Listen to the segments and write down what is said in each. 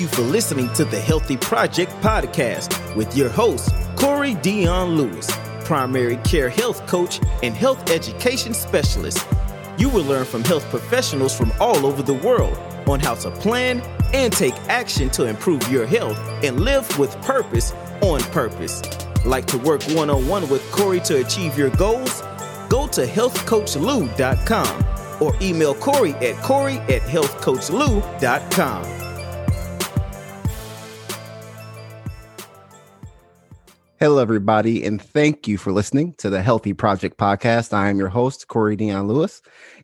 you for listening to the Healthy Project podcast with your host, Corey Dion Lewis, primary care health coach and health education specialist. You will learn from health professionals from all over the world on how to plan and take action to improve your health and live with purpose on purpose. Like to work one on one with Corey to achieve your goals? Go to healthcoachlou.com or email Corey at Corey at healthcoachlou.com. Hello, everybody, and thank you for listening to the Healthy Project podcast. I am your host, Corey Dion Lewis,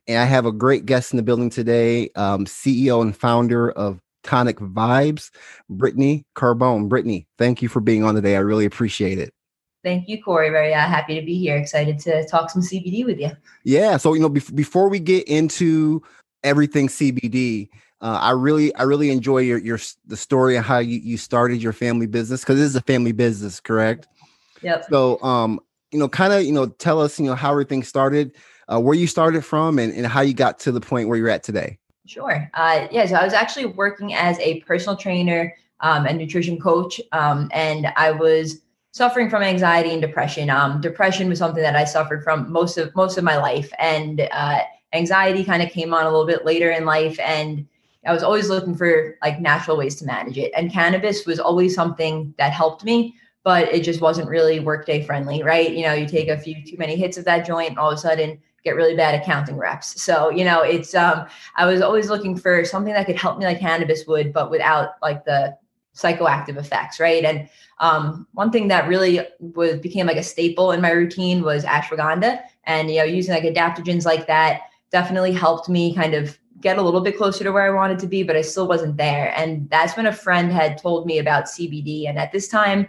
and I have a great guest in the building today, um, CEO and founder of Tonic Vibes, Brittany Carbone. Brittany, thank you for being on today. I really appreciate it. Thank you, Corey. Very uh, happy to be here. Excited to talk some CBD with you. Yeah. So, you know, be- before we get into everything CBD, uh, I really, I really enjoy your your the story of how you, you started your family business because this is a family business, correct? Yep. So, um, you know, kind of, you know, tell us, you know, how everything started, uh, where you started from, and, and how you got to the point where you're at today. Sure. Uh, yeah. So I was actually working as a personal trainer um, and nutrition coach, um, and I was suffering from anxiety and depression. Um, depression was something that I suffered from most of most of my life, and uh, anxiety kind of came on a little bit later in life, and I was always looking for like natural ways to manage it. And cannabis was always something that helped me, but it just wasn't really workday friendly, right? You know, you take a few too many hits of that joint, all of a sudden get really bad accounting reps. So, you know, it's um I was always looking for something that could help me like cannabis would, but without like the psychoactive effects, right? And um, one thing that really was became like a staple in my routine was ashwagandha, and you know, using like adaptogens like that definitely helped me kind of get a little bit closer to where I wanted to be, but I still wasn't there. And that's when a friend had told me about CBD. And at this time,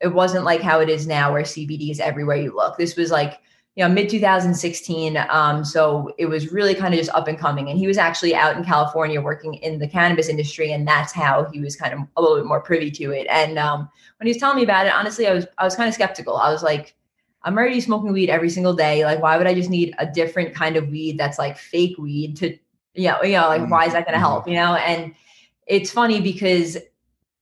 it wasn't like how it is now, where CBD is everywhere you look. This was like, you know, mid 2016. Um, so it was really kind of just up and coming. And he was actually out in California working in the cannabis industry, and that's how he was kind of a little bit more privy to it. And um, when he was telling me about it, honestly, I was I was kind of skeptical. I was like, I'm already smoking weed every single day. Like, why would I just need a different kind of weed that's like fake weed to you know, you know, like why is that going to help? Mm-hmm. You know, and it's funny because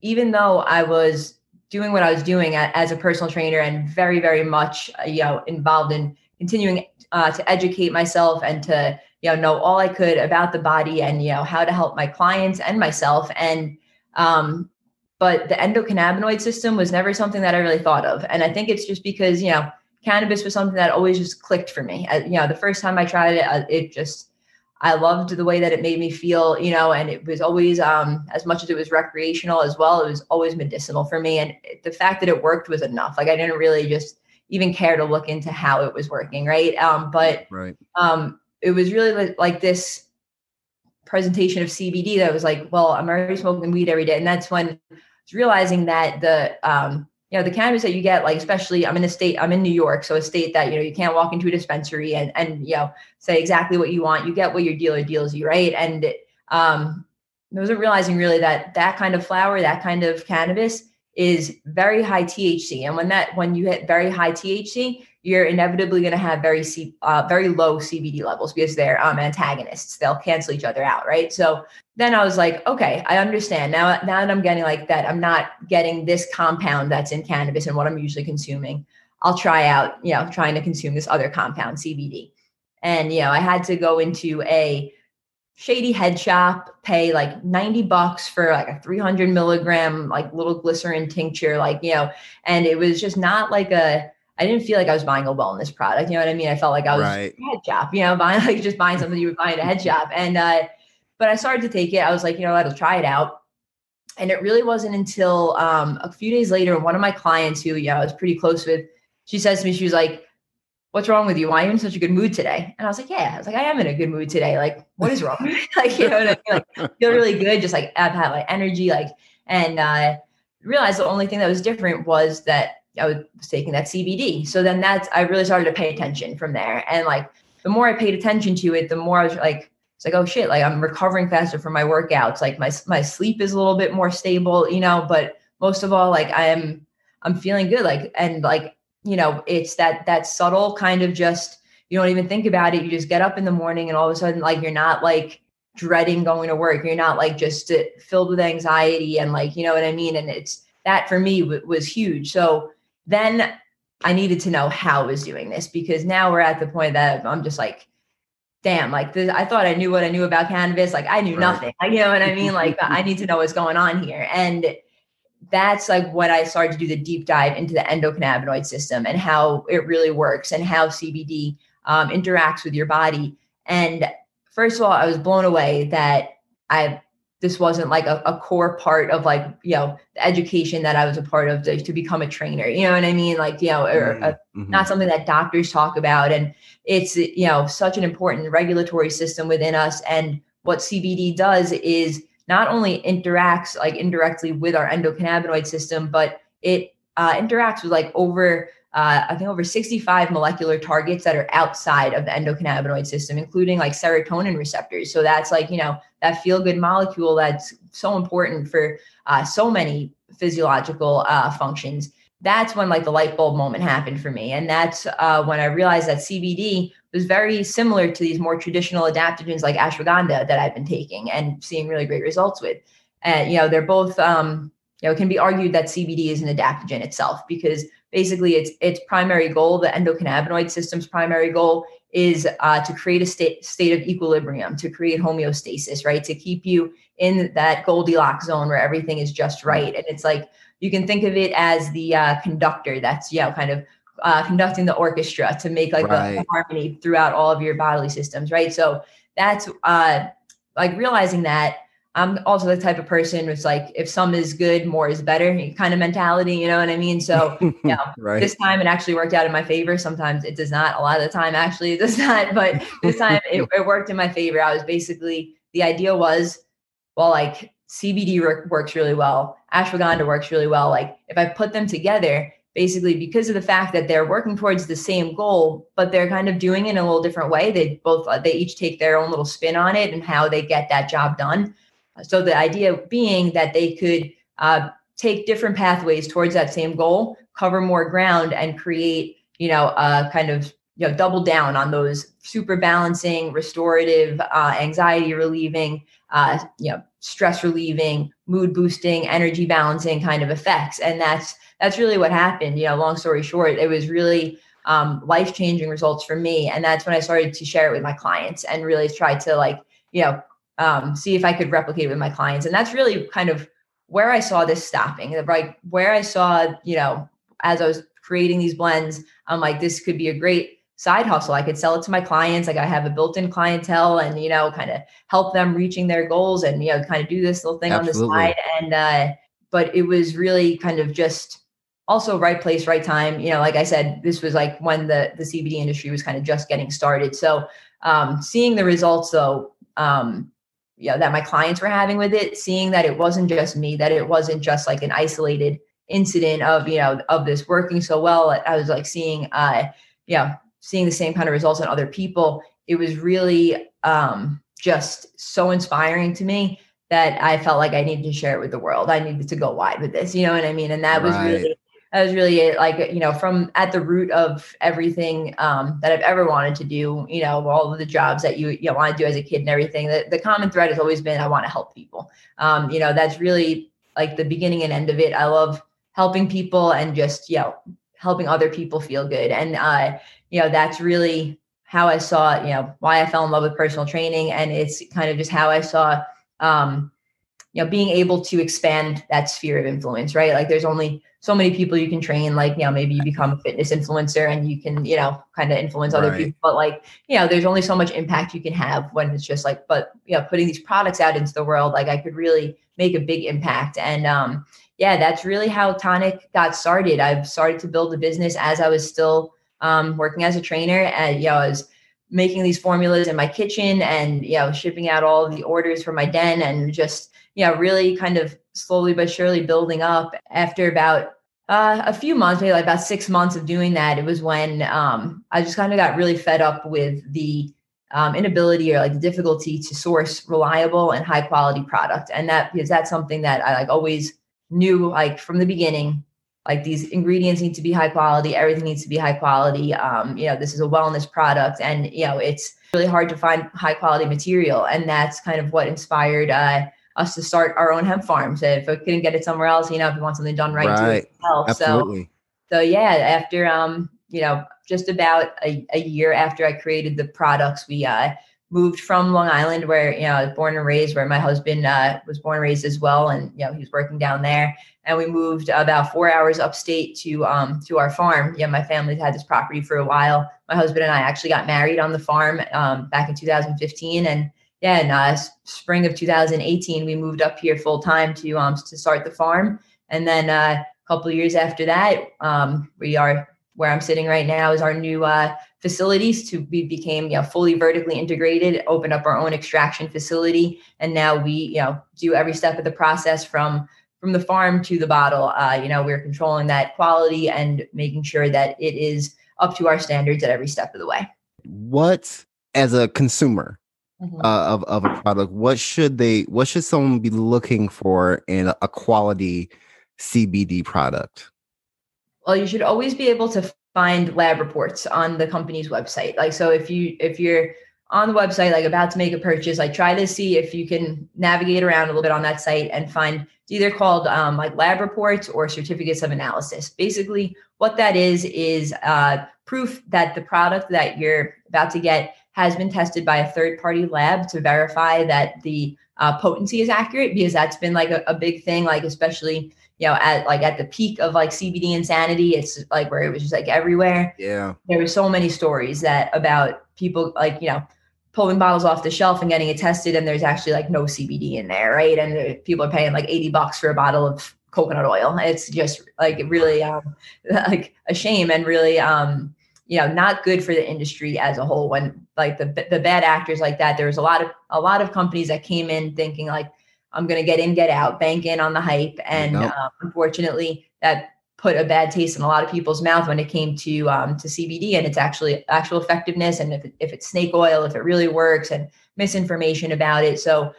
even though I was doing what I was doing as a personal trainer and very, very much, uh, you know, involved in continuing uh, to educate myself and to, you know, know all I could about the body and, you know, how to help my clients and myself. And, um, but the endocannabinoid system was never something that I really thought of. And I think it's just because, you know, cannabis was something that always just clicked for me. Uh, you know, the first time I tried it, uh, it just, I loved the way that it made me feel, you know, and it was always, um, as much as it was recreational as well, it was always medicinal for me. And the fact that it worked was enough. Like I didn't really just even care to look into how it was working. Right. Um, but right. um, it was really like, this presentation of CBD that was like, well, I'm already smoking weed every day. And that's when I was realizing that the, um, you know the cannabis that you get like especially i'm in a state i'm in new york so a state that you know you can't walk into a dispensary and and you know say exactly what you want. You get what your dealer deals you right? And um i wasn't realizing really that that kind of flower that kind of cannabis is very high thc and when that when you hit very high thc you're inevitably going to have very C, uh, very low CBD levels because they're um, antagonists. They'll cancel each other out, right? So then I was like, okay, I understand now. Now that I'm getting like that, I'm not getting this compound that's in cannabis and what I'm usually consuming. I'll try out, you know, trying to consume this other compound, CBD. And you know, I had to go into a shady head shop, pay like 90 bucks for like a 300 milligram like little glycerin tincture, like you know, and it was just not like a I didn't feel like I was buying a wellness product. You know what I mean? I felt like I was right. head shop, you know, buying like just buying something you would buy at a head shop. And uh, but I started to take it. I was like, you know, I'll try it out. And it really wasn't until um, a few days later, one of my clients who, yeah, I was pretty close with, she says to me, she was like, What's wrong with you? Why are you in such a good mood today? And I was like, Yeah, I was like, I am in a good mood today. Like, what is wrong? like, you know what I mean? Like, feel really good, just like I've had like energy, like, and uh realized the only thing that was different was that I was taking that CBD. So then that's I really started to pay attention from there. And like the more I paid attention to it, the more I was like, it's like, oh shit, like I'm recovering faster from my workouts. Like my my sleep is a little bit more stable, you know, but most of all, like I am I'm feeling good. Like and like, you know, it's that that subtle kind of just you don't even think about it. You just get up in the morning and all of a sudden, like you're not like dreading going to work. You're not like just uh, filled with anxiety and like, you know what I mean? And it's that for me w- was huge. So then I needed to know how I was doing this because now we're at the point that I'm just like, damn, like this, I thought I knew what I knew about cannabis. Like I knew right. nothing. You know what I mean? Like I need to know what's going on here. And that's like when I started to do the deep dive into the endocannabinoid system and how it really works and how CBD um, interacts with your body. And first of all, I was blown away that I this wasn't like a, a, core part of like you know the education that I was a part of to, to become a trainer. You know what I mean? Like you know, or, uh, mm-hmm. not something that doctors talk about, and it's you know such an important regulatory system within us. And what CBD does is not only interacts like indirectly with our endocannabinoid system, but it uh, interacts with like over uh, I think over 65 molecular targets that are outside of the endocannabinoid system, including like serotonin receptors. So that's like, you know, that feel good molecule that's so important for uh, so many physiological uh, functions. That's when like the light bulb moment happened for me. And that's uh, when I realized that CBD was very similar to these more traditional adaptogens like ashwagandha that I've been taking and seeing really great results with. And, you know, they're both, um, you know, it can be argued that CBD is an adaptogen itself because basically its its primary goal, the endocannabinoid system's primary goal is uh, to create a state state of equilibrium, to create homeostasis, right? To keep you in that Goldilocks zone where everything is just right. And it's like you can think of it as the uh, conductor that's you know kind of uh, conducting the orchestra to make like right. a harmony throughout all of your bodily systems, right? So that's uh, like realizing that I'm also the type of person who's like, if some is good, more is better kind of mentality. You know what I mean? So, yeah, right. this time it actually worked out in my favor. Sometimes it does not. A lot of the time, actually, it does not. But this time it, it worked in my favor. I was basically, the idea was, well, like CBD works really well, ashwagandha works really well. Like, if I put them together, basically because of the fact that they're working towards the same goal but they're kind of doing it in a little different way they both they each take their own little spin on it and how they get that job done so the idea being that they could uh, take different pathways towards that same goal, cover more ground, and create, you know, a kind of you know double down on those super balancing, restorative, uh, anxiety relieving, uh, you know, stress relieving, mood boosting, energy balancing kind of effects. And that's that's really what happened. You know, long story short, it was really um, life changing results for me, and that's when I started to share it with my clients and really try to like you know um, see if I could replicate with my clients. And that's really kind of where I saw this stopping, right? Where I saw, you know, as I was creating these blends, I'm like, this could be a great side hustle. I could sell it to my clients. Like I have a built-in clientele and, you know, kind of help them reaching their goals and, you know, kind of do this little thing Absolutely. on the side. And, uh, but it was really kind of just also right place, right time. You know, like I said, this was like when the, the CBD industry was kind of just getting started. So um, seeing the results though, um, you know, that my clients were having with it, seeing that it wasn't just me, that it wasn't just like an isolated incident of, you know, of this working so well. I was like seeing, uh, you know, seeing the same kind of results in other people. It was really um, just so inspiring to me that I felt like I needed to share it with the world. I needed to go wide with this, you know what I mean? And that right. was really that was really it. Like, you know, from at the root of everything um, that I've ever wanted to do, you know, all of the jobs that you, you know, want to do as a kid and everything, the, the common thread has always been, I want to help people. Um, you know, that's really like the beginning and end of it. I love helping people and just, you know, helping other people feel good. And, uh, you know, that's really how I saw, you know, why I fell in love with personal training. And it's kind of just how I saw, um, you know, being able to expand that sphere of influence, right? Like there's only so many people you can train like you know maybe you become a fitness influencer and you can you know kind of influence other right. people but like you know there's only so much impact you can have when it's just like but you know putting these products out into the world like i could really make a big impact and um yeah that's really how tonic got started i've started to build a business as i was still um, working as a trainer and you know i was making these formulas in my kitchen and you know shipping out all the orders for my den and just you know really kind of slowly but surely building up. After about uh, a few months, maybe like about six months of doing that, it was when um, I just kind of got really fed up with the um, inability or like the difficulty to source reliable and high quality product. And that because that's something that I like always knew like from the beginning like these ingredients need to be high quality everything needs to be high quality um, you know this is a wellness product and you know it's really hard to find high quality material and that's kind of what inspired uh, us to start our own hemp farms if we couldn't get it somewhere else you know if we want something done right, right. to itself so so yeah after um you know just about a, a year after i created the products we uh moved from Long Island, where you know I was born and raised, where my husband uh, was born and raised as well, and you know he was working down there. And we moved about four hours upstate to um, to our farm. Yeah, my family had this property for a while. My husband and I actually got married on the farm um, back in 2015, and yeah, in uh, spring of 2018, we moved up here full time to um, to start the farm. And then uh, a couple years after that, um, we are where I'm sitting right now is our new uh, facilities to we became you know fully vertically integrated opened up our own extraction facility. And now we you know do every step of the process from from the farm to the bottle. Uh, you know we're controlling that quality and making sure that it is up to our standards at every step of the way. What as a consumer mm-hmm. uh, of, of a product what should they what should someone be looking for in a quality cbd product well you should always be able to find lab reports on the company's website. Like, so if you, if you're on the website, like about to make a purchase, like try to see if you can navigate around a little bit on that site and find either called um, like lab reports or certificates of analysis. Basically, what that is is uh, proof that the product that you're about to get has been tested by a third party lab to verify that the uh, potency is accurate because that's been like a, a big thing, like especially you know, at like at the peak of like CBD insanity, it's like where it was just like everywhere. Yeah. There were so many stories that about people like, you know, pulling bottles off the shelf and getting it tested and there's actually like no CBD in there, right? And people are paying like 80 bucks for a bottle of coconut oil. It's just like really um like a shame and really um you know not good for the industry as a whole when like the the bad actors like that there was a lot of a lot of companies that came in thinking like I'm going to get in, get out, bank in on the hype. And nope. uh, unfortunately, that put a bad taste in a lot of people's mouth when it came to um, to CBD and its actually actual effectiveness and if, if it's snake oil, if it really works, and misinformation about it. So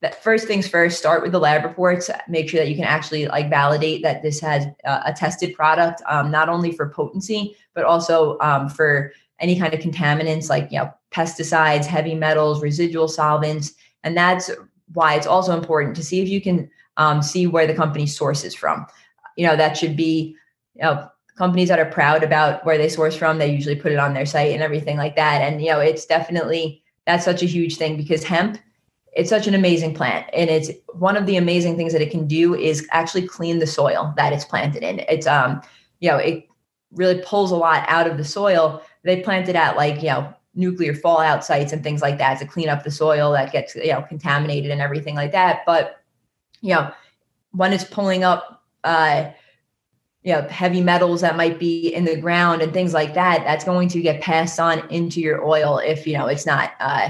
that first things first, start with the lab reports. Make sure that you can actually like validate that this has uh, a tested product, um, not only for potency but also um, for any kind of contaminants like you know pesticides, heavy metals, residual solvents, and that's why it's also important to see if you can um, see where the company sources from. You know, that should be, you know, companies that are proud about where they source from, they usually put it on their site and everything like that. And, you know, it's definitely, that's such a huge thing because hemp, it's such an amazing plant. And it's one of the amazing things that it can do is actually clean the soil that it's planted in. It's, um, you know, it really pulls a lot out of the soil. They plant it at like, you know, nuclear fallout sites and things like that to clean up the soil that gets you know contaminated and everything like that but you know when it's pulling up uh you know heavy metals that might be in the ground and things like that that's going to get passed on into your oil if you know it's not uh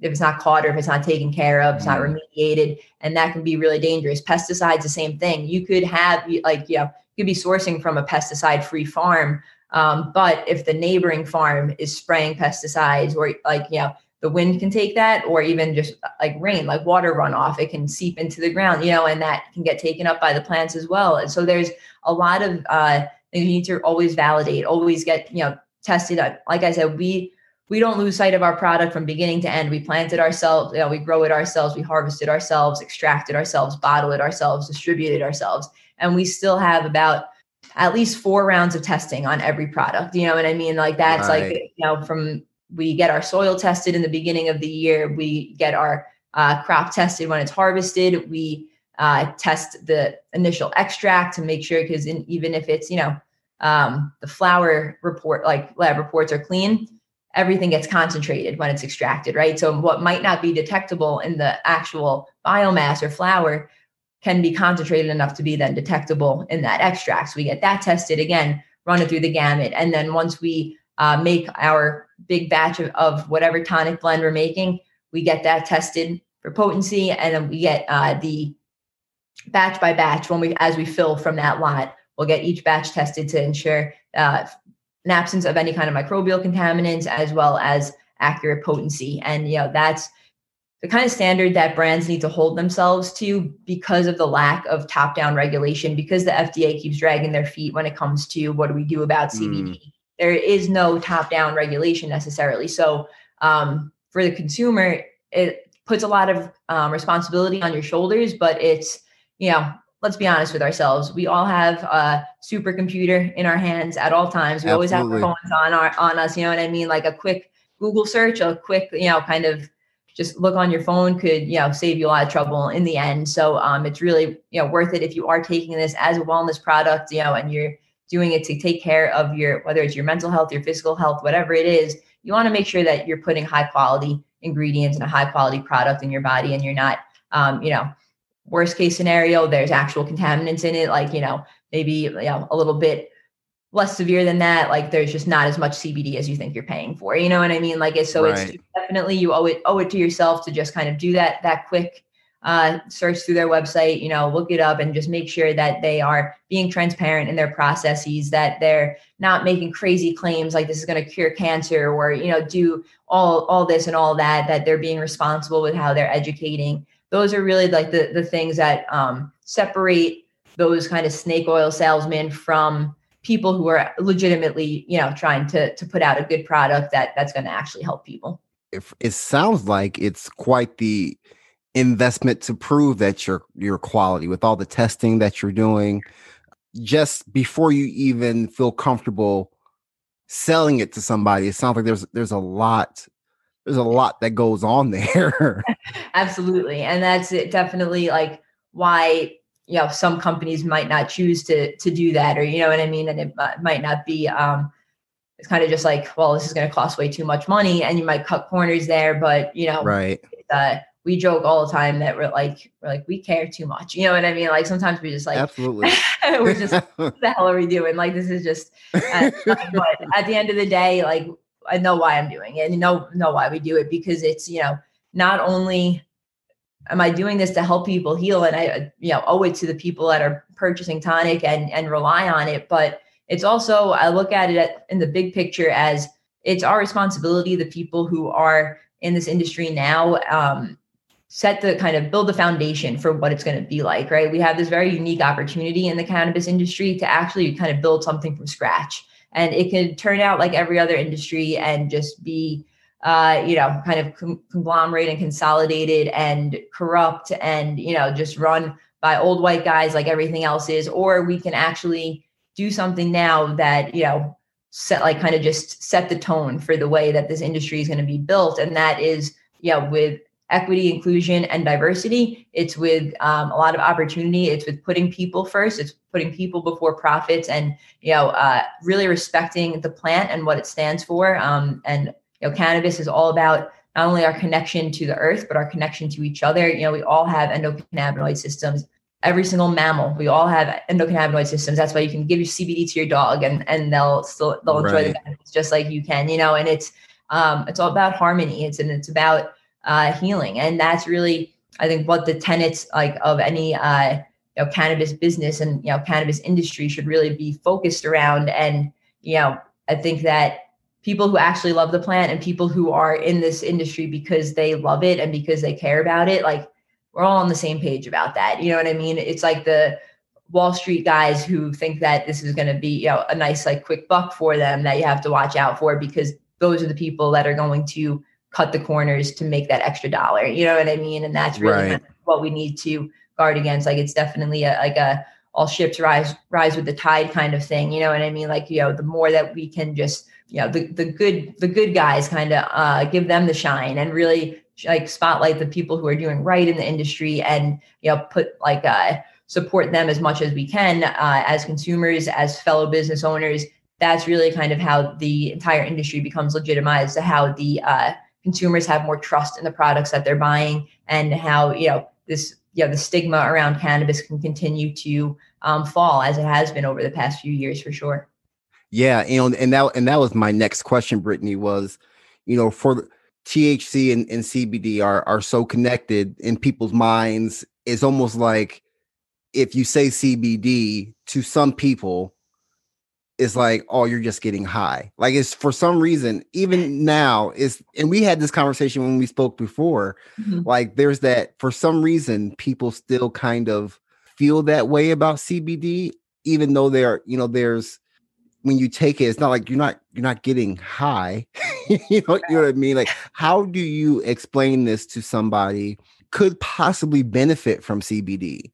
if it's not caught or if it's not taken care of, it's not mm-hmm. remediated, and that can be really dangerous. Pesticides, the same thing. You could have like you know, you could be sourcing from a pesticide-free farm, um, but if the neighboring farm is spraying pesticides or like, you know, the wind can take that or even just like rain, like water runoff, it can seep into the ground, you know, and that can get taken up by the plants as well. And so there's a lot of uh, things you need to always validate, always get, you know, tested. Like I said, we, we don't lose sight of our product from beginning to end. We plant it ourselves, you know, we grow it ourselves, we harvest it ourselves, extract it ourselves, bottle it ourselves, distribute it ourselves. And we still have about at least four rounds of testing on every product. You know what I mean? Like that's right. like, you know, from we get our soil tested in the beginning of the year, we get our uh, crop tested when it's harvested, we uh, test the initial extract to make sure because even if it's, you know, um, the flower report, like lab reports are clean, everything gets concentrated when it's extracted, right? So what might not be detectable in the actual biomass or flower can be concentrated enough to be then detectable in that extract. So we get that tested again, run it through the gamut. And then once we uh, make our big batch of, of, whatever tonic blend we're making, we get that tested for potency. And then we get uh, the batch by batch when we, as we fill from that lot, we'll get each batch tested to ensure uh, an absence of any kind of microbial contaminants as well as accurate potency. And, you know, that's, the kind of standard that brands need to hold themselves to because of the lack of top down regulation, because the FDA keeps dragging their feet when it comes to what do we do about CBD. Mm. There is no top down regulation necessarily. So um, for the consumer, it puts a lot of um, responsibility on your shoulders, but it's, you know, let's be honest with ourselves. We all have a supercomputer in our hands at all times. We Absolutely. always have our phones on our on us. You know what I mean? Like a quick Google search, a quick, you know, kind of just look on your phone could you know save you a lot of trouble in the end. So um, it's really you know worth it if you are taking this as a wellness product you know and you're doing it to take care of your whether it's your mental health your physical health whatever it is you want to make sure that you're putting high quality ingredients and a high quality product in your body and you're not um, you know worst case scenario there's actual contaminants in it like you know maybe you know a little bit less severe than that like there's just not as much cbd as you think you're paying for you know what i mean like it's so right. it's definitely you owe it owe it to yourself to just kind of do that that quick uh, search through their website you know look it up and just make sure that they are being transparent in their processes that they're not making crazy claims like this is going to cure cancer or you know do all all this and all that that they're being responsible with how they're educating those are really like the the things that um, separate those kind of snake oil salesmen from people who are legitimately you know trying to to put out a good product that that's going to actually help people. If it sounds like it's quite the investment to prove that your your quality with all the testing that you're doing. Just before you even feel comfortable selling it to somebody it sounds like there's there's a lot there's a lot that goes on there. Absolutely and that's it definitely like why you know some companies might not choose to to do that or you know what i mean? And it might not be um it's kind of just like well this is going to cost way too much money and you might cut corners there but you know right. uh, we joke all the time that we're like we're like we care too much you know what i mean? Like sometimes we just like absolutely. we're just what the hell are we doing? Like this is just uh, but at the end of the day like i know why i'm doing it and you know know why we do it because it's you know not only am I doing this to help people heal? And I, you know, owe it to the people that are purchasing tonic and and rely on it. But it's also I look at it in the big picture as it's our responsibility, the people who are in this industry now, um, set the kind of build the foundation for what it's going to be like. Right? We have this very unique opportunity in the cannabis industry to actually kind of build something from scratch, and it can turn out like every other industry and just be uh, you know, kind of con- conglomerate and consolidated and corrupt and, you know, just run by old white guys like everything else is, or we can actually do something now that, you know, set like kind of just set the tone for the way that this industry is going to be built. And that is, you know, with equity, inclusion, and diversity. It's with um, a lot of opportunity. It's with putting people first. It's putting people before profits, and you know, uh, really respecting the plant and what it stands for, um, and you know, cannabis is all about not only our connection to the earth, but our connection to each other. You know, we all have endocannabinoid systems. Every single mammal, we all have endocannabinoid systems. That's why you can give your CBD to your dog, and and they'll still they'll enjoy right. the benefits just like you can. You know, and it's um, it's all about harmony. It's and it's about uh, healing, and that's really I think what the tenets like of any uh, you know cannabis business and you know cannabis industry should really be focused around. And you know, I think that people who actually love the plant and people who are in this industry because they love it and because they care about it like we're all on the same page about that you know what i mean? It's like the wall street guys who think that this is going to be you know a nice like quick buck for them that you have to watch out for because those are the people that are going to cut the corners to make that extra dollar you know what i mean? And that's really right. what we need to guard against. Like it's definitely a, like a all ships rise rise with the tide kind of thing you know what i mean? Like you know the more that we can just you know the the good the good guys kind of uh, give them the shine and really like spotlight the people who are doing right in the industry and you know put like uh, support them as much as we can uh, as consumers as fellow business owners. That's really kind of how the entire industry becomes legitimized how the uh, consumers have more trust in the products that they're buying and how you know this you know the stigma around cannabis can continue to um, fall as it has been over the past few years for sure yeah, know, and that and that was my next question, Brittany, was, you know, for THC and, and CBD are are so connected in people's minds. It's almost like if you say CBD to some people, it's like, oh, you're just getting high. Like it's for some reason, even now is, and we had this conversation when we spoke before. Mm-hmm. Like there's that for some reason, people still kind of feel that way about CBD, even though there, you know, there's when you take it, it's not like you're not you're not getting high. you know, you know what I mean? Like, how do you explain this to somebody could possibly benefit from CBD,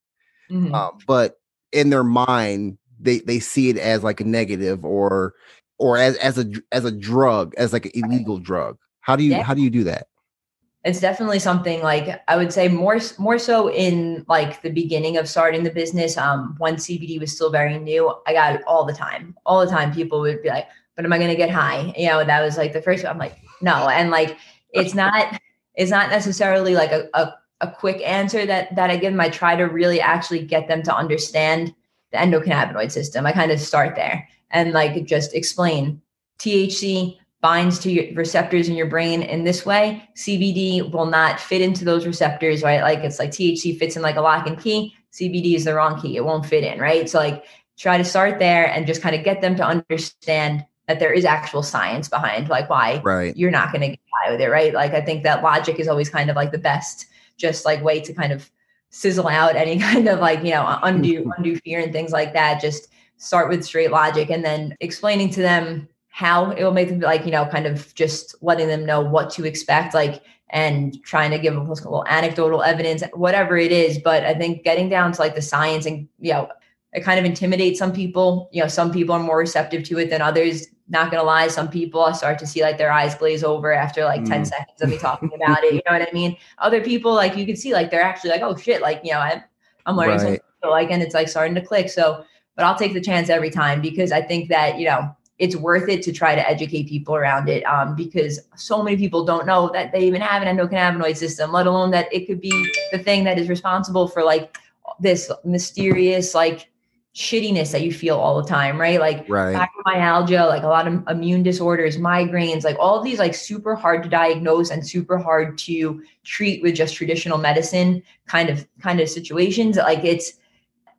mm-hmm. uh, but in their mind they they see it as like a negative or or as as a as a drug as like an illegal drug how do you yeah. how do you do that it's definitely something like i would say more more so in like the beginning of starting the business um when cbd was still very new i got it all the time all the time. People would be like but am i going to get high? You know that was like the first i'm like no and like it's not it's not necessarily like a, a, a quick answer that that i give them i try to really actually get them to understand the endocannabinoid system. I kind of start there and like just explain THC binds to your receptors in your brain in this way. CBD will not fit into those receptors, right? Like it's like THC fits in like a lock and key. CBD is the wrong key. It won't fit in, right? So like try to start there and just kind of get them to understand that there is actual science behind like why right. you're not going to get high with it, right? Like I think that logic is always kind of like the best just like way to kind of sizzle out any kind of like you know undue mm-hmm. undue fear and things like that just start with straight logic and then explaining to them how it will make them like you know kind of just letting them know what to expect like and trying to give them a little anecdotal evidence whatever it is but i think getting down to like the science and you know it kind of intimidates some people you know some people are more receptive to it than others not gonna lie, some people I start to see like their eyes glaze over after like 10 mm. seconds of me talking about it. You know what I mean? Other people like you can see like they're actually like, oh shit, like you know, i'm, I'm learning right. something like and it's like starting to click. So, but I'll take the chance every time because I think that, you know, it's worth it to try to educate people around it um, because so many people don't know that they even have an endocannabinoid system, let alone that it could be the thing that is responsible for like this mysterious like shittiness that you feel all the time, right? Like right. fibromyalgia, like a lot of immune disorders, migraines, like all of these like super hard to diagnose and super hard to treat with just traditional medicine kind of kind of situations. Like it's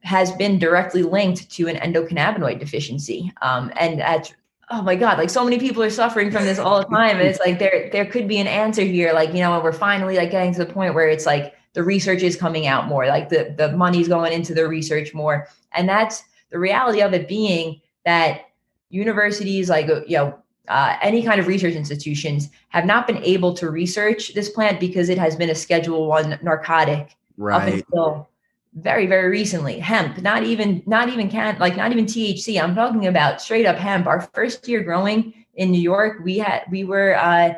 has been directly linked to an endocannabinoid deficiency. Um, and at oh my god like so many people are suffering from this all the time and it's like there there could be an answer here like you know and we're finally like getting to the point where it's like the research is coming out more like the the money's going into the research more and that's the reality of it being that universities like you know uh, any kind of research institutions have not been able to research this plant because it has been a schedule one narcotic right. up until very very recently hemp not even not even can like not even thc i'm talking about straight up hemp our first year growing in new york we had we were uh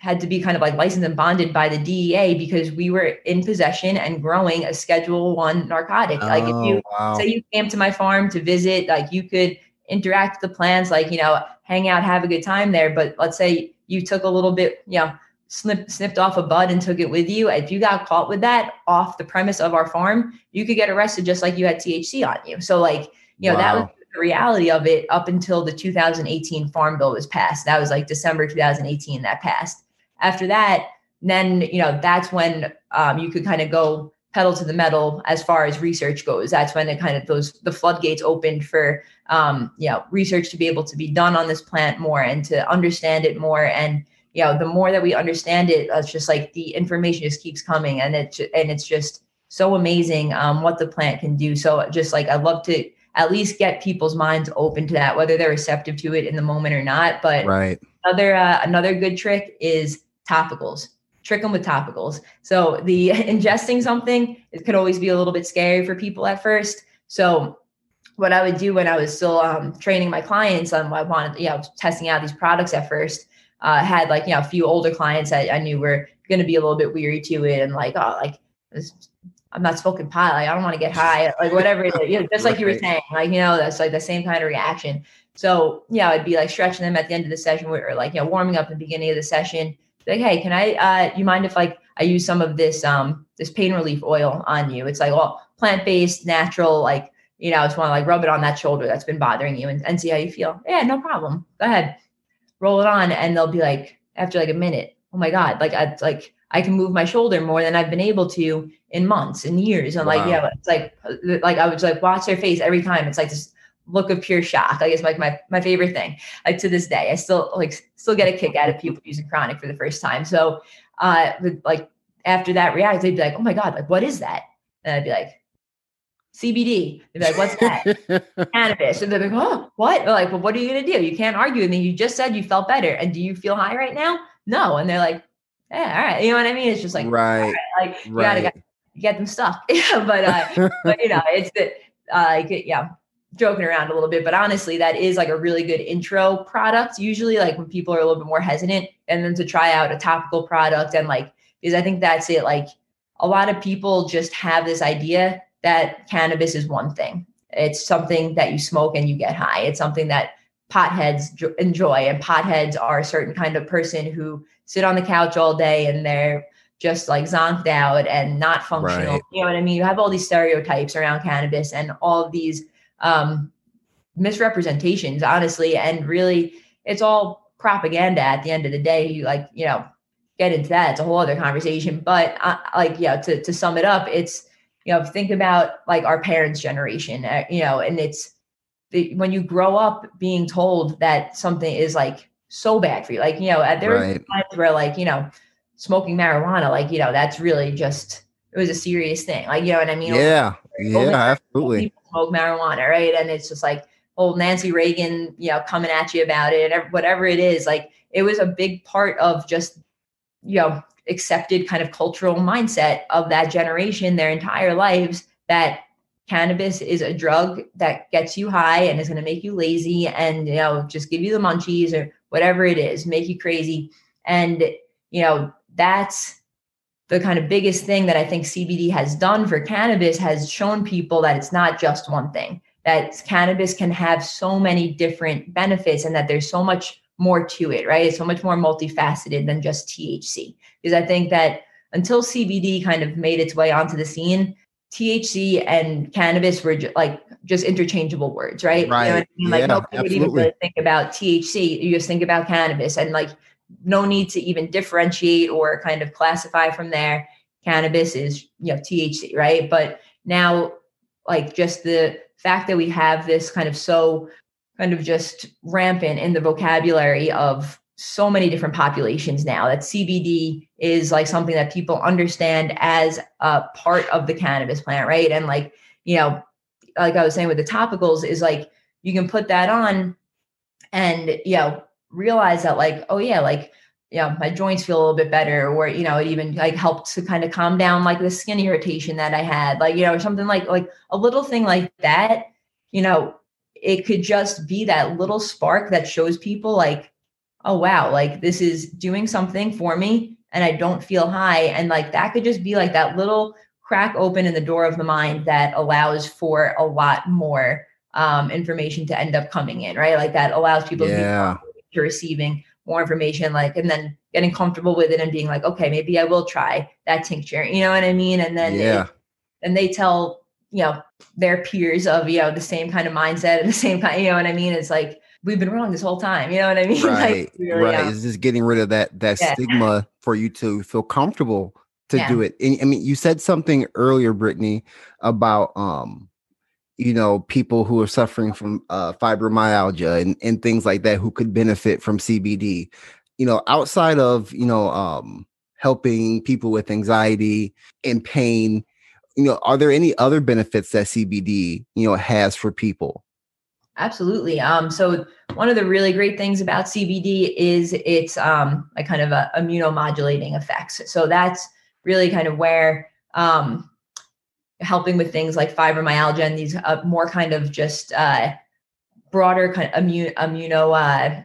had to be kind of like licensed and bonded by the DEA because we were in possession and growing a Schedule One narcotic. Oh, like if you oh, wow. say you came to my farm to visit, like you could interact with the plants, like you know, hang out, have a good time there. But let's say you took a little bit, you know, snip, snipped off a bud and took it with you. If you got caught with that off the premise of our farm, you could get arrested just like you had THC on you. So like you know wow. that was the reality of it up until the 2018 Farm Bill was passed. That was like December 2018 that passed after that, then you know that's when um, you could kind of go pedal to the metal as far as research goes. That's when it kind of those the floodgates opened for um, you know research to be able to be done on this plant more and to understand it more. And you know the more that we understand it, it's just like the information just keeps coming, and it and it's just so amazing um, what the plant can do. So just like I love to at least get people's minds open to that, whether they're receptive to it in the moment or not. But right. another uh, another good trick is topicals trick them with topicals so the ingesting something it could always be a little bit scary for people at first so what i would do when i was still um, training my clients on i wanted you know testing out these products at first uh, had like you know a few older clients that i knew were going to be a little bit weary to it and like oh like this, i'm not smoking pot like i don't want to get high like whatever it is you know, just like you were saying like you know that's like the same kind of reaction so yeah i'd be like stretching them at the end of the session or like you know warming up at the beginning of the session like, hey, can I uh you mind if like I use some of this um this pain relief oil on you? It's like well plant-based, natural, like you know, I just want to like rub it on that shoulder that's been bothering you and, and see how you feel. Yeah, no problem. Go ahead. Roll it on. And they'll be like, after like a minute, oh my God, like I like I can move my shoulder more than I've been able to in months and years. And wow. like, yeah, it's like like I would just like watch their face every time. It's like this look of pure shock. Like it's like my my favorite thing. Like to this day, I still like still get a kick out of people using Tonic for the first time. So uh like after that react, they'd be like, oh my God, like what is that? And I'd be like, CBD. They'd be like, what's that? Cannabis. And they're like, oh, what? They're like, well, what are you gonna do? You can't argue And then You just said you felt better. And do you feel high right now? No. And they're like, yeah, all right. You know what I mean? It's just like right. right. Like you right. gotta get them stuck. yeah, but uh, but you know, it's the uh, like yeah, joking around a little bit, but honestly, that is like a really good intro product. Usually, like when people are a little bit more hesitant, and then to try out a topical product and like because I think that's it. Like a lot of people just have this idea that cannabis is one thing. It's something that you smoke and you get high. It's something that potheads enjoy, and potheads are a certain kind of person who sit on the couch all day and they're just like zonked out and not functional. Right. You know what I mean? You have all these stereotypes around cannabis and all of these um, misrepresentations, honestly, and really, it's all propaganda at the end of the day. You like, you know, get into that. It's a whole other conversation. But uh, like, yeah, to, to sum it up, it's, you know, think about like our parents' generation, uh, you know, and it's the, when you grow up being told that something is like so bad for you, like, you know, there right. times where like, you know, smoking marijuana, like, you know, that's really just, it was a serious thing. Like, you know what I mean? Yeah. yeah, absolutely. Smoke marijuana, right? And it's just like, old Nancy Reagan, you know, coming at you about it, and whatever it is, like it was a big part of just you know accepted kind of cultural mindset of that generation their entire lives that cannabis is a drug that gets you high and is going to make you lazy and you know just give you the munchies or whatever it is make you crazy. And you know that's the kind of biggest thing that i think cbd has done for cannabis has shown people that it's not just one thing that cannabis can have so many different benefits and that there's so much more to it, right? It's so much more multifaceted than just THC. Because I think that until CBD kind of made its way onto the scene, THC and cannabis were ju- like just interchangeable words, right? Right. You know I mean? Like yeah, nobody absolutely. would even really think about THC. You just think about cannabis and like no need to even differentiate or kind of classify from there. Cannabis is, you know, THC, right? But now like just the fact that we have this kind of so kind of just rampant in the vocabulary of so many different populations now that CBD is like something that people understand as a part of the cannabis plant, right? And like, you know, like I was saying with the topicals, is like you can put that on and, you know, realize that, like, oh, yeah, like, yeah, my joints feel a little bit better, or you know, it even like helped to kind of calm down like the skin irritation that I had, like you know, or something like like a little thing like that. You know, it could just be that little spark that shows people like oh wow like this is doing something for me and i don't feel high and like that could just be like that little crack open in the door of the mind that allows for a lot more um, information to end up coming in right like that allows people yeah. to, be to receiving more information like and then getting comfortable with it and being like okay maybe i will try that tincture you know what i mean and then yeah. It, and they tell you know, their peers of, you know, the same kind of mindset and the same kind, you know what I mean? It's like, we've been wrong this whole time. You know what I mean? Right. like, right. It's just getting rid of that, that yeah. stigma for you to feel comfortable to yeah. do it. And I mean, you said something earlier, Brittany, about, um, you know, people who are suffering from uh, fibromyalgia and, and things like that who could benefit from CBD. You know, outside of, you know, um, helping people with anxiety and pain, you know, are there any other benefits that CBD, you know, has for people? Absolutely. Um, so one of the really great things about CBD is its um, like kind of a immunomodulating effects. So that's really kind of where um, helping with things like fibromyalgia and these uh, more kind of just uh, broader kind of immune immuno uh,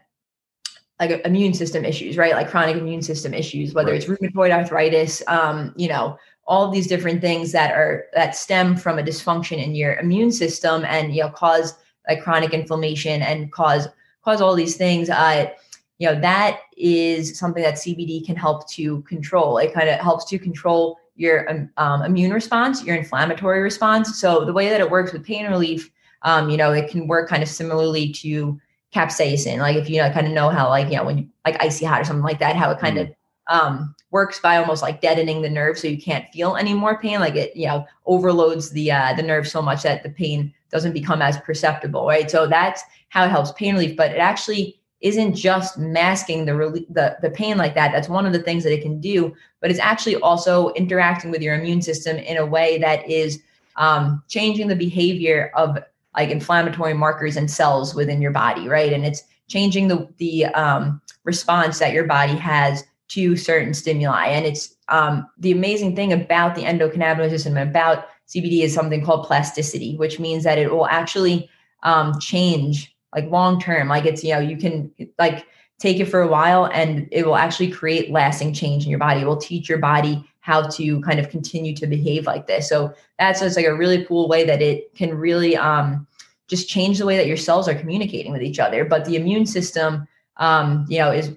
like immune system issues, right? Like chronic immune system issues, whether right. it's rheumatoid arthritis, um, you know, all these different things that are that stem from a dysfunction in your immune system and you know cause like chronic inflammation and cause cause all these things uh you know that is something that cbd can help to control. It kind of helps to control your um, um, immune response your inflammatory response. So the way that it works with pain relief um, you know it can work kind of similarly to capsaicin. Like if you know, kind of know how like you know when you like icy hot or something like that how it kind mm. of um, works by almost like deadening the nerve so you can't feel any more pain. Like it you know overloads the uh, the nerve so much that the pain doesn't become as perceptible right? So that's how it helps pain relief but it actually isn't just masking the, the the pain like that. That's one of the things that it can do but it's actually also interacting with your immune system in a way that is um, changing the behavior of like inflammatory markers and cells within your body right? And it's changing the the um, response that your body has to certain stimuli. And it's um, the amazing thing about the endocannabinoid system about CBD is something called plasticity, which means that it will actually um, change like long term. Like it's you know you can like take it for a while and it will actually create lasting change in your body. It will teach your body how to kind of continue to behave like this. So that's just like a really cool way that it can really um, just change the way that your cells are communicating with each other. But the immune system, um, you know, is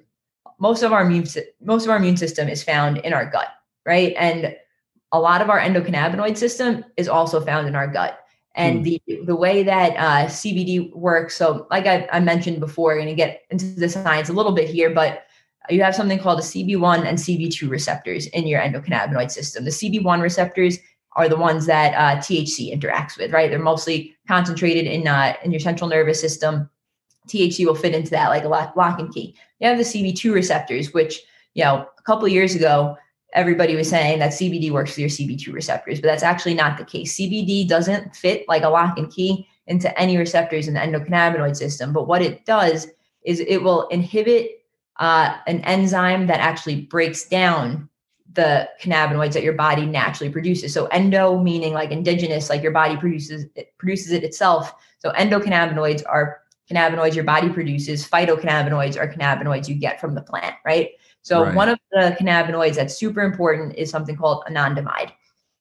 most of our immune most of our immune system is found in our gut, right? And a lot of our endocannabinoid system is also found in our gut. And hmm. the the way that uh, CBD works, so like I, I mentioned before, we're going to get into the science a little bit here, but you have something called the CB1 and CB2 receptors in your endocannabinoid system. The CB1 receptors are the ones that uh, THC interacts with, right? They're mostly concentrated in uh, in your central nervous system. THC will fit into that like a lock, lock and key. You have the CB2 receptors, which you know a couple of years ago everybody was saying that CBD works with your CB2 receptors, but that's actually not the case. CBD doesn't fit like a lock and key into any receptors in the endocannabinoid system, but what it does is it will inhibit uh, an enzyme that actually breaks down the cannabinoids that your body naturally produces. So endo meaning like indigenous, like your body produces it produces it itself. So endocannabinoids are cannabinoids your body produces. Phytocannabinoids are cannabinoids you get from the plant, right? So right. one of the cannabinoids that's super important is something called anandamide.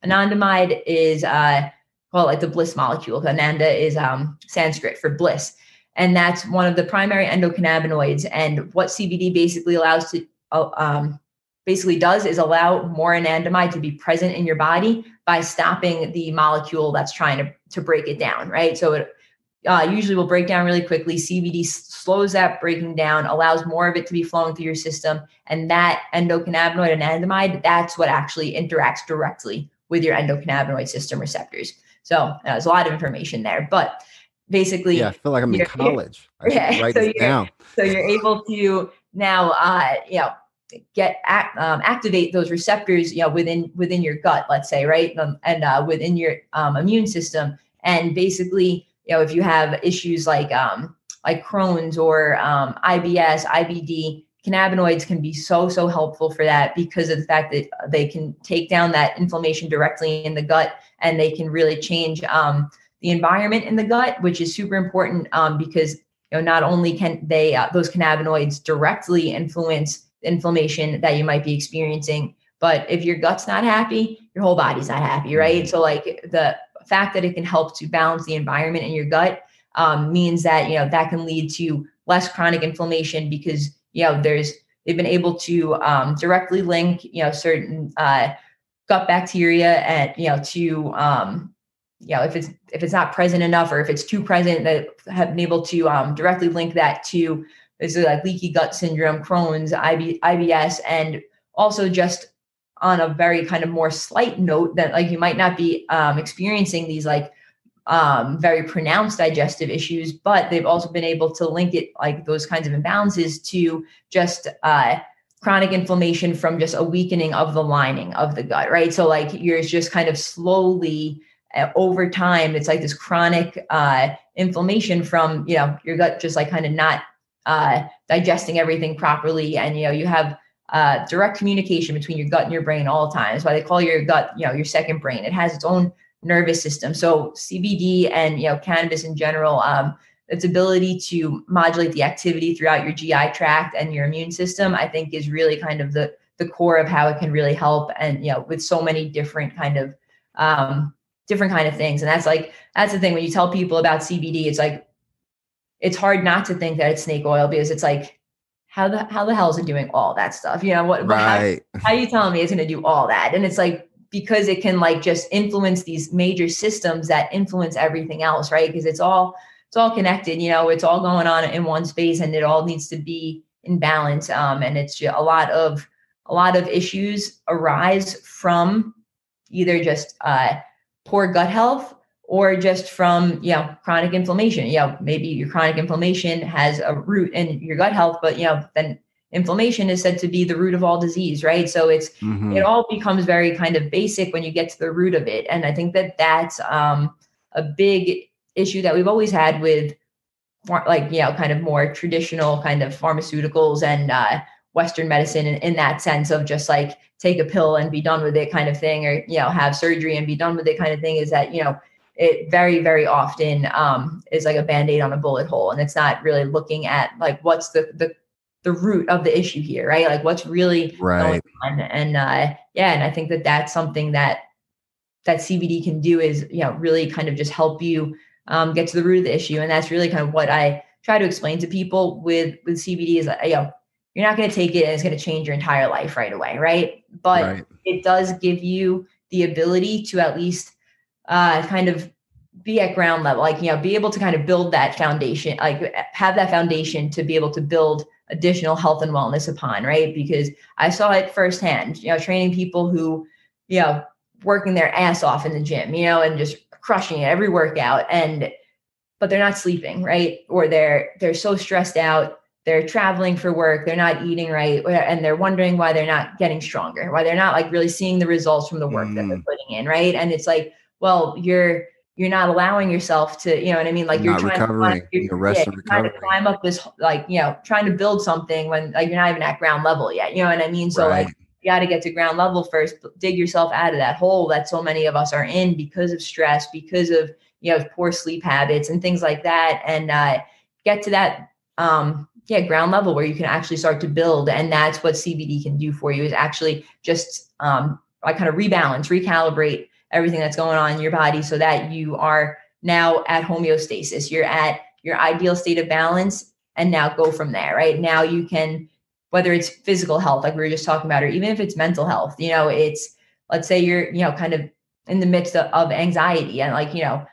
Anandamide is uh well like the bliss molecule. Ananda is um Sanskrit for bliss. And that's one of the primary endocannabinoids. And what CBD basically allows to uh, um, basically does is allow more anandamide to be present in your body by stopping the molecule that's trying to, to break it down, right? So it uh, usually will break down really quickly. CBD slows that breaking down, allows more of it to be flowing through your system. And that endocannabinoid and anandamide, that's what actually interacts directly with your endocannabinoid system receptors. So uh, there's a lot of information there, but basically, yeah, I feel like I'm in college. Yeah, write so this down. So you're able to now, uh, you know, get um, activate those receptors you know within within your gut let's say right um, and uh, within your um, immune system and basically you know if you have issues like um, like crohn's or um, ibs ibd cannabinoids can be so so helpful for that because of the fact that they can take down that inflammation directly in the gut and they can really change um, the environment in the gut which is super important um, because you know not only can they uh, those cannabinoids directly influence inflammation that you might be experiencing. But if your gut's not happy, your whole body's not happy, right? Mm-hmm. So like the fact that it can help to balance the environment in your gut um, means that you know that can lead to less chronic inflammation because you know there's they've been able to um, directly link you know certain uh, gut bacteria and you know to um, you know if it's if it's not present enough or if it's too present that have been able to um, directly link that to this is like leaky gut syndrome, Crohn's, IB, IBS, and also just on a very kind of more slight note that like you might not be um, experiencing these like um, very pronounced digestive issues, but they've also been able to link it like those kinds of imbalances to just uh, chronic inflammation from just a weakening of the lining of the gut, right? So like you're just kind of slowly uh, over time, it's like this chronic uh, inflammation from you know your gut just like kind of not uh, digesting everything properly, and you know you have uh, direct communication between your gut and your brain all the time. That's why they call your gut, you know, your second brain. It has its own nervous system. So CBD and you know cannabis in general, um, its ability to modulate the activity throughout your GI tract and your immune system, I think, is really kind of the the core of how it can really help. And you know, with so many different kind of um, different kind of things. And that's like that's the thing when you tell people about CBD, it's like it's hard not to think that it's snake oil because it's like how the how the hell is it doing all that stuff? You know what right. how, how are you telling me it's going to do all that? And it's like because it can like just influence these major systems that influence everything else right? Because it's all it's all connected you know it's all going on in one space and it all needs to be in balance um and it's a lot of a lot of issues arise from either just uh, poor gut health or just from you know chronic inflammation. You know, maybe your chronic inflammation has a root in your gut health, but you know then inflammation is said to be the root of all disease, right? So it's mm-hmm. it all becomes very kind of basic when you get to the root of it, and I think that that's um, a big issue that we've always had with like you know kind of more traditional kind of pharmaceuticals and uh, Western medicine in, in that sense of just like take a pill and be done with it kind of thing, or you know have surgery and be done with it kind of thing. Is that you know it very very often um, is like a band-aid on a bullet hole and it's not really looking at like what's the the the root of the issue here right? Like what's really right. going on? And uh yeah and i think that that's something that that cbd can do is you know really kind of just help you um, get to the root of the issue and that's really kind of what i try to explain to people with with cbd is that you know you're not going to take it and it's going to change your entire life right away right? But right. it does give you the ability to at least uh, kind of be at ground level, like, you know, be able to kind of build that foundation, like have that foundation to be able to build additional health and wellness upon, right? Because I saw it firsthand, you know, training people who, you know, working their ass off in the gym, you know, and just crushing it every workout and but they're not sleeping, right? Or they're they're so stressed out, they're traveling for work, they're not eating right, and they're wondering why they're not getting stronger, why they're not like really seeing the results from the work mm. that they're mm. putting in, right? And it's like well, you're you're not allowing yourself to, you know what I mean? Like you're, trying to climb, you're, you're, yeah, you're trying to climb up this, like, you know, trying to build something when like you're not even at ground level yet. You know what I mean? So right. like you got to get to ground level first, dig yourself out of that hole that so many of us are in because of stress, because of, you know, poor sleep habits and things like that. And uh, get to that, um, yeah, ground level where you can actually start to build. And that's what CBD can do for you is actually just um, like kind of rebalance, recalibrate everything that's going on in your body so that you are now at homeostasis. You're at your ideal state of balance and now go from there, right? Now you can, whether it's physical health, like we were just talking about, or even if it's mental health, you know, it's, let's say you're, you know, kind of in the midst of, of anxiety and like, you know,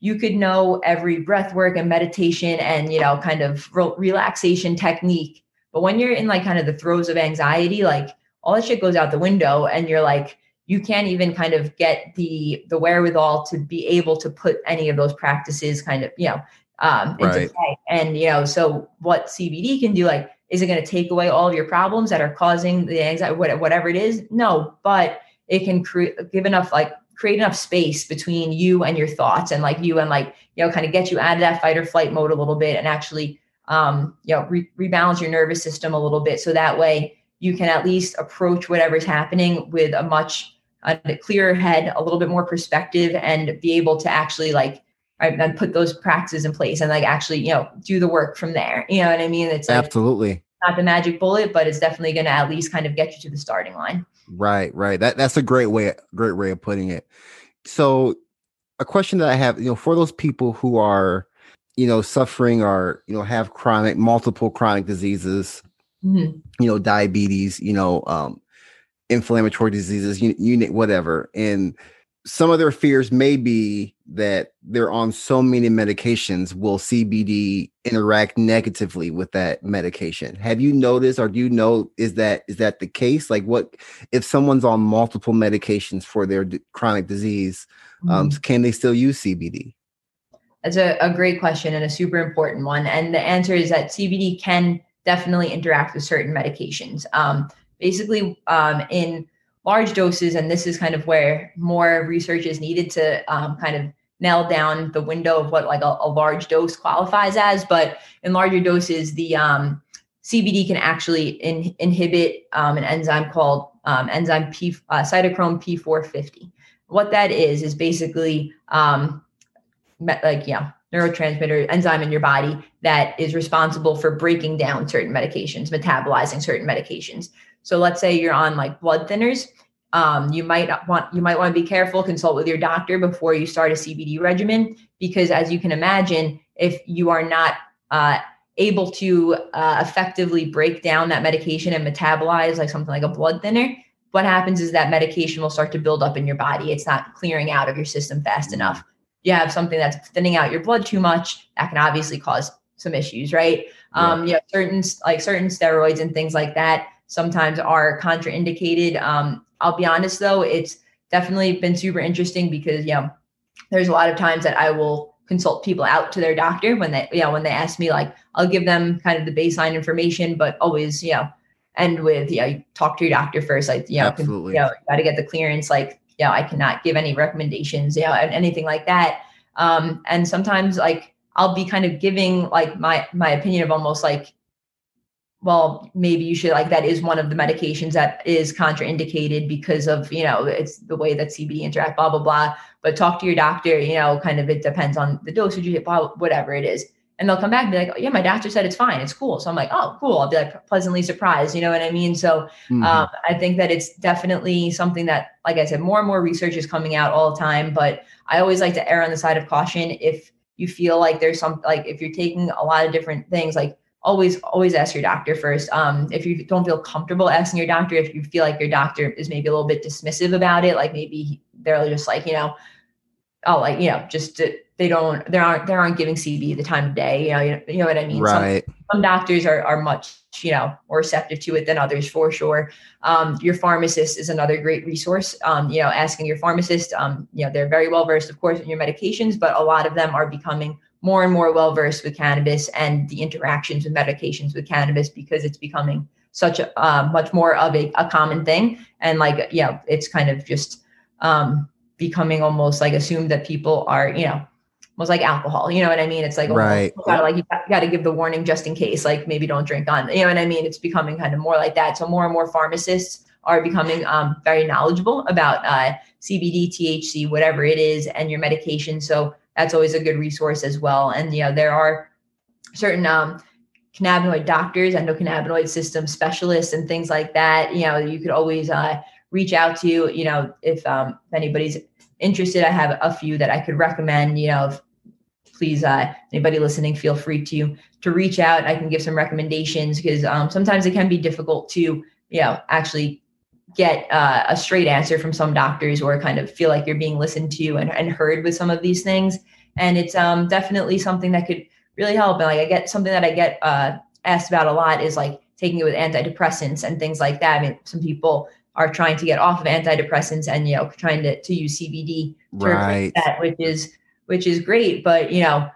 you could know every breath work and meditation and, you know, kind of re- relaxation technique. But when you're in like kind of the throes of anxiety, like all that shit goes out the window and you're like, you can't even kind of get the the wherewithal to be able to put any of those practices kind of you know um into right. play and you know so what cbd can do like is it going to take away all of your problems that are causing the anxiety whatever it is no but it can create give enough like create enough space between you and your thoughts and like you and like you know kind of get you out of that fight or flight mode a little bit and actually um you know re- rebalance your nervous system a little bit so that way you can at least approach whatever's happening with a much a clearer head, a little bit more perspective, and be able to actually like then put those practices in place and like actually you know do the work from there. You know what I mean? It's like, absolutely not the magic bullet, but it's definitely going to at least kind of get you to the starting line. Right, right. That that's a great way, great way of putting it. So, a question that I have, you know, for those people who are, you know, suffering or you know have chronic, multiple chronic diseases, mm-hmm. you know, diabetes, you know, um, inflammatory diseases, you, you whatever. And some of their fears may be that they're on so many medications will CBD interact negatively with that medication. Have you noticed or do you know is that is that the case? Like what if someone's on multiple medications for their d- chronic disease, um, mm-hmm. can they still use CBD? That's a, a great question and a super important one. And the answer is that CBD can definitely interact with certain medications. Um, basically um, in large doses, and this is kind of where more research is needed to um, kind of nail down the window of what like a, a large dose qualifies as. But in larger doses, the um, CBD can actually in, inhibit um, an enzyme called um, enzyme P, uh, cytochrome P450. What that is is basically um, like yeah neurotransmitter enzyme in your body that is responsible for breaking down certain medications, metabolizing certain medications. So let's say you're on like blood thinners. Um, you might want you might want to be careful, consult with your doctor before you start a CBD regimen, because as you can imagine, if you are not uh, able to uh, effectively break down that medication and metabolize like something like a blood thinner, what happens is that medication will start to build up in your body. It's not clearing out of your system fast enough. You have something that's thinning out your blood too much, that can obviously cause some issues, right? Yeah. Um, you know, certain like certain steroids and things like that sometimes are contraindicated. Um, I'll be honest though, it's definitely been super interesting because yeah, there's a lot of times that I will consult people out to their doctor when they yeah when they ask me like I'll give them kind of the baseline information, but always you know end with yeah you talk to your doctor first like you know, Absolutely. you know got to get the clearance like yeah I cannot give any recommendations you know and anything like that um and sometimes like I'll be kind of giving like my my opinion of almost like well, maybe you should like that is one of the medications that is contraindicated because of, you know, it's the way that CBD interact, blah, blah, blah. But talk to your doctor, you know, kind of it depends on the dosage you hit, blah, whatever it is. And they'll come back and be like, oh, yeah, my doctor said it's fine. It's cool. So I'm like, oh, cool. I'll be like pleasantly surprised. You know what I mean? So Mhm. um, I think that it's definitely something that, like I said, more and more research is coming out all the time. But I always like to err on the side of caution if you feel like there's some, like if you're taking a lot of different things, like always always ask your doctor first. Um, if you don't feel comfortable asking your doctor if you feel like your doctor is maybe a little bit dismissive about it like maybe they're just like you know oh like you know just uh, they don't they aren't they aren't giving cb the time of day you know you know, you know what i mean? Some- right. some doctors are, are much you know more receptive to it than others for sure. Um, your pharmacist is another great resource. Um, you know asking your pharmacist um, you know they're very well versed of course in your medications but a lot of them are becoming more and more well versed with cannabis and the interactions with medications with cannabis because it's becoming such a uh, much more of a, a common thing. And like yeah it's kind of just um, becoming almost like assumed that people are you know almost like alcohol you know what i mean? It's like almost Right. gotta like you got to give the warning just in case like maybe don't drink on you know what i mean? It's becoming kind of more like that. So more and more pharmacists are becoming um, very knowledgeable about uh, cbd thc whatever it is and your medication. So that's always a good resource as well. And you know there are certain um, cannabinoid doctors endocannabinoid system specialists and things like that you know you could always uh, reach out to you know if um, if anybody's interested i have a few that i could recommend you know if, please uh, anybody listening feel free to to reach out. I can give some recommendations because um, sometimes it can be difficult to you know actually get uh, a straight answer from some doctors or kind of feel like you're being listened to and, and heard with some of these things. And it's um, definitely something that could really help. And like i get something that i get uh, asked about a lot is like taking it with antidepressants and things like that. I mean some people are trying to get off of antidepressants and you know trying to, to use cbd to replace Right. that which is which is great. But you know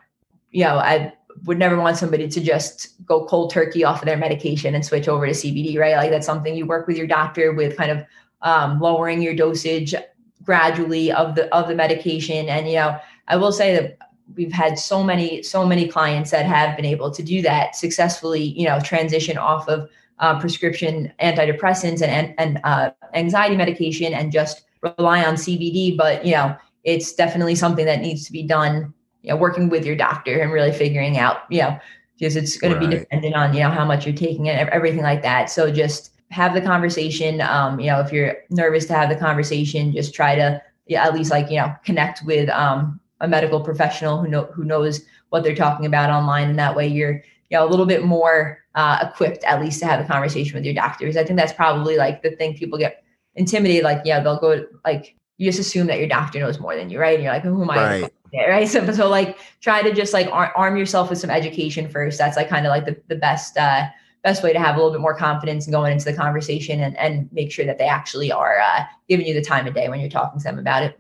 you know i would never want somebody to just go cold turkey off of their medication and switch over to cbd right? Like that's something you work with your doctor with kind of um, lowering your dosage gradually of the of the medication. And you know i will say that we've had so many so many clients that have been able to do that successfully you know transition off of uh, prescription antidepressants and and, uh, anxiety medication and just rely on cbd but you know it's definitely something that needs to be done you know working with your doctor and really figuring out you know because it's going to be dependent on you know how much you're taking and everything like that. So just have the conversation um you know if you're nervous to have the conversation just try to yeah, at least like you know connect with um a medical professional who know who knows what they're talking about online and that way you're you know a little bit more uh, equipped at least to have a conversation with your doctors. I think that's probably like the thing people get intimidated like yeah they'll go like you just assume that your doctor knows more than you right? And you're like who am i Right. Yeah, right. So, so like try to just like ar- arm yourself with some education first. That's like kind of like the, the best uh best way to have a little bit more confidence and going into the conversation and, and make sure that they actually are uh, giving you the time of day when you're talking to them about it.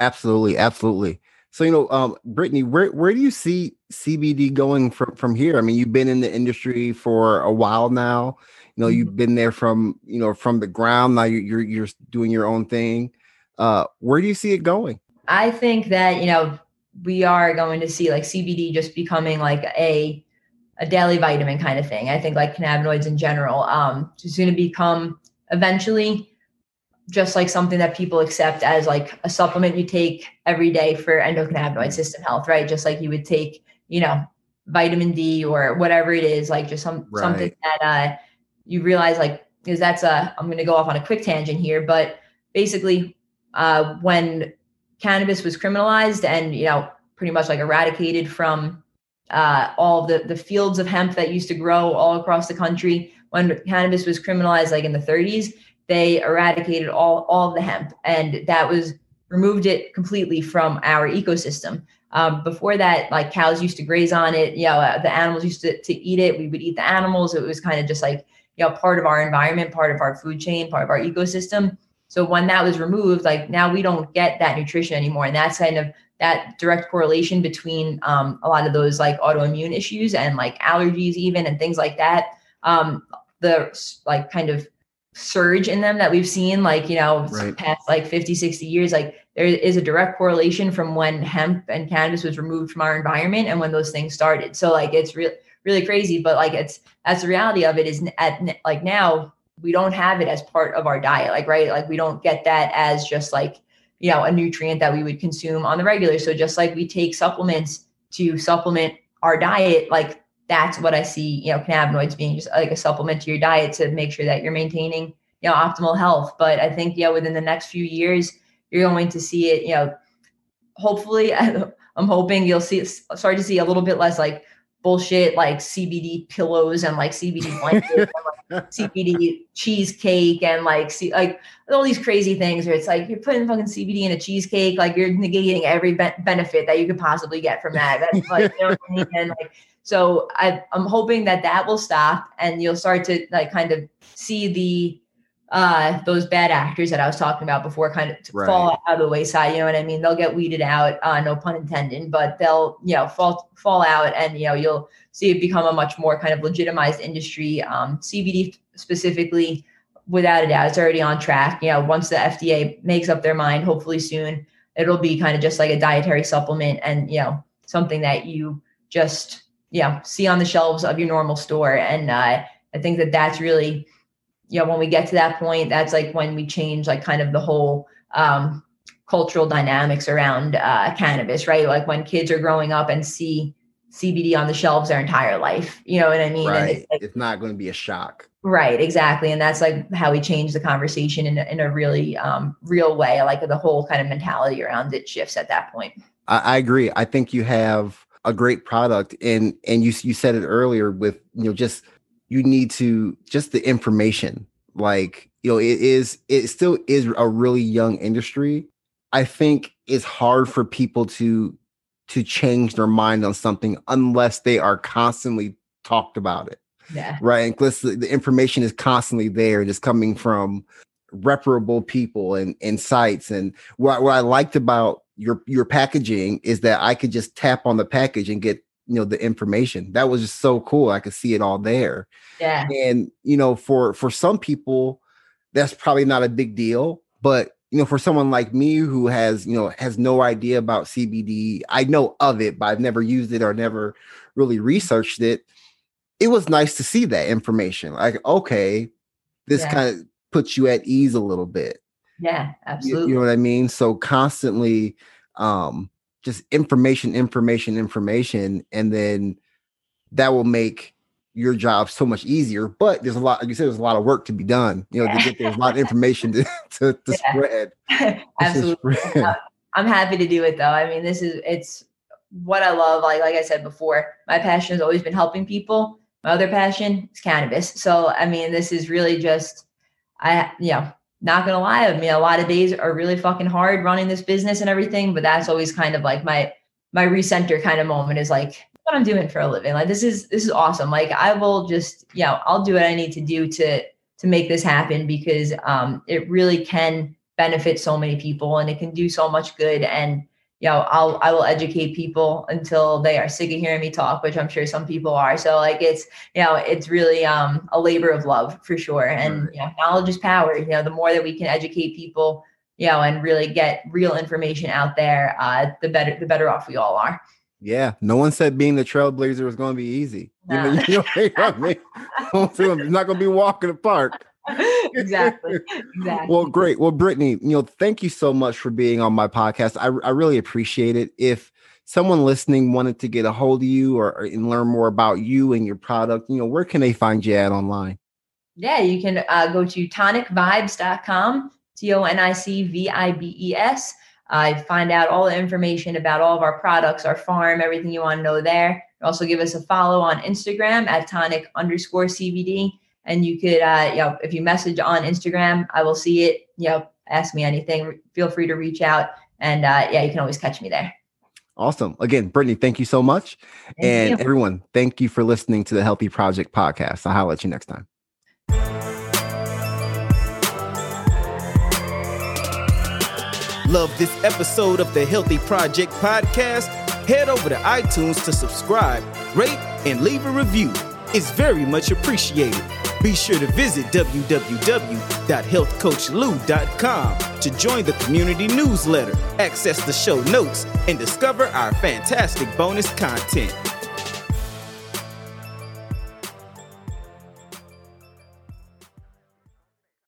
Absolutely, absolutely. So you know, um, Brittany, where where do you see CBD going from from here? I mean, you've been in the industry for a while now. You know, Mm-hmm. you've been there from you know from the ground. Now you're you're, you're doing your own thing. Uh, where do you see it going? I think that, you know, we are going to see like CBD just becoming like a a daily vitamin kind of thing. I think like cannabinoids in general, um, just going to become eventually just like something that people accept as like a supplement you take every day for endocannabinoid system health, right? Just like you would take, you know, vitamin D or whatever it is, like just some something that uh, you realize like because that's a I'm going to go off on a quick tangent here, but basically uh, when cannabis was criminalized and you know pretty much like eradicated from uh, all the the fields of hemp that used to grow all across the country. When cannabis was criminalized like in the 30s they eradicated all all of the hemp and that was removed it completely from our ecosystem. Um, before that like cows used to graze on it you know uh, the animals used to, to eat it. We would eat the animals. It was kind of just like you know part of our environment, part of our food chain, part of our ecosystem. So when that was removed, like now we don't get that nutrition anymore, and that's kind of that direct correlation between um, a lot of those like autoimmune issues and like allergies, even and things like that. Um, the like kind of surge in them that we've seen like you know right. past like 50 60 years like there is a direct correlation from when hemp and cannabis was removed from our environment and when those things started so like it's really really crazy but like it's that's the reality of it is at like now we don't have it as part of our diet like right like we don't get that as just like you know a nutrient that we would consume on the regular so just like we take supplements to supplement our diet like that's what I see, you know, cannabinoids being just like a supplement to your diet to make sure that you're maintaining, you know, optimal health. But I think, yeah, within the next few years, you're going to see it, you know, hopefully I'm hoping you'll see start to see a little bit less like bullshit like CBD pillows and like CBD blankets and like CBD cheesecake and like see like all these crazy things where it's like you're putting fucking CBD in a cheesecake, like you're negating every be- benefit that you could possibly get from that. That's like, you know I mean? And like so I, I'm hoping that that will stop and you'll start to like kind of see the uh, those bad actors that I was talking about before kind of right. fall out of the wayside. You know what I mean? They'll get weeded out, uh, no pun intended, but they'll, you know, fall, fall out and, you know, you'll see it become a much more kind of legitimized industry. Um, CBD specifically, without a doubt, it's already on track. You know, once the FDA makes up their mind, hopefully soon, it'll be kind of just like a dietary supplement and, you know, something that you just yeah you know, see on the shelves of your normal store and uh, i think that that's really you know when we get to that point that's like when we change like kind of the whole um, cultural dynamics around uh, cannabis right? Like when kids are growing up and see cbd on the shelves their entire life you know what i mean? Right. It's, like, it's, not going to be a shock. Right exactly and that's like how we change the conversation in a, in a really um, real way like the whole kind of mentality around it shifts at that point. I, I agree. I think you have a great product and and you you said it earlier with you know just you need to just the information like you know it is it still is a really young industry. I think it's hard for people to to change their mind on something unless they are constantly talked about it yeah. right? Unless the, the information is constantly there just coming from reputable people and, and sites. And what, what i liked about your your packaging is that I could just tap on the package and get you know the information. That was just so cool. I could see it all there. Yeah. And you know, for for some people, that's probably not a big deal, but you know, for someone like me who has you know has no idea about CBD, I know of it, but I've never used it or never really researched it. It was nice to see that information. Like, okay, this yeah. kind of puts you at ease a little bit. Yeah, absolutely. You, you know what I mean? So constantly um just information, information, information, and then that will make your job so much easier. But there's a lot, like you said, there's a lot of work to be done. You know, to get there's a lot of information to to, to yeah. spread. Absolutely. To spread. I'm happy to do it though. I mean, this is it's what I love. Like like I said before, my passion has always been helping people. My other passion is cannabis. So I mean, this is really just I you know not gonna lie, I mean, a lot of days are really fucking hard running this business and everything, but that's always kind of like my my recenter kind of moment is like what I'm doing for a living. Like this is this is awesome. Like I will just, you know, I'll do what I need to do to to make this happen because um it really can benefit so many people and it can do so much good and you know, I'll I will educate people until they are sick of hearing me talk, which I'm sure some people are. So like it's you know, it's really um a labor of love for sure. And right. you know, knowledge is power. You know, the more that we can educate people, you know, and really get real information out there, uh, the better the better off we all are. Yeah, no one said being the trailblazer was going to be easy. No. You know, you know, I mean? it's not going to be walking the park. Exactly. Exactly. Well, great. Well, Brittany, you know, thank you so much for being on my podcast. I, I really appreciate it. If someone listening wanted to get a hold of you or, or and learn more about you and your product, you know, where can they find you at online? Yeah, you can uh, go to tonicvibes.com, T O N I C V I B E S. I uh, find out all the information about all of our products, our farm, everything you want to know there. Also, give us a follow on Instagram at tonic underscore CBD and you could uh, you know if you message on instagram i will see it you know ask me anything feel free to reach out. And uh, yeah you can always catch me there. Awesome. Again brittany thank you so much. Thank and you. everyone thank you for listening to the healthy project podcast. I'll holler you next time. Love this episode of the healthy project podcast? Head over to itunes to subscribe rate and leave a review. It's very much appreciated. Be sure to visit www.healthcoachlou.com to join the community newsletter, access the show notes, and discover our fantastic bonus content.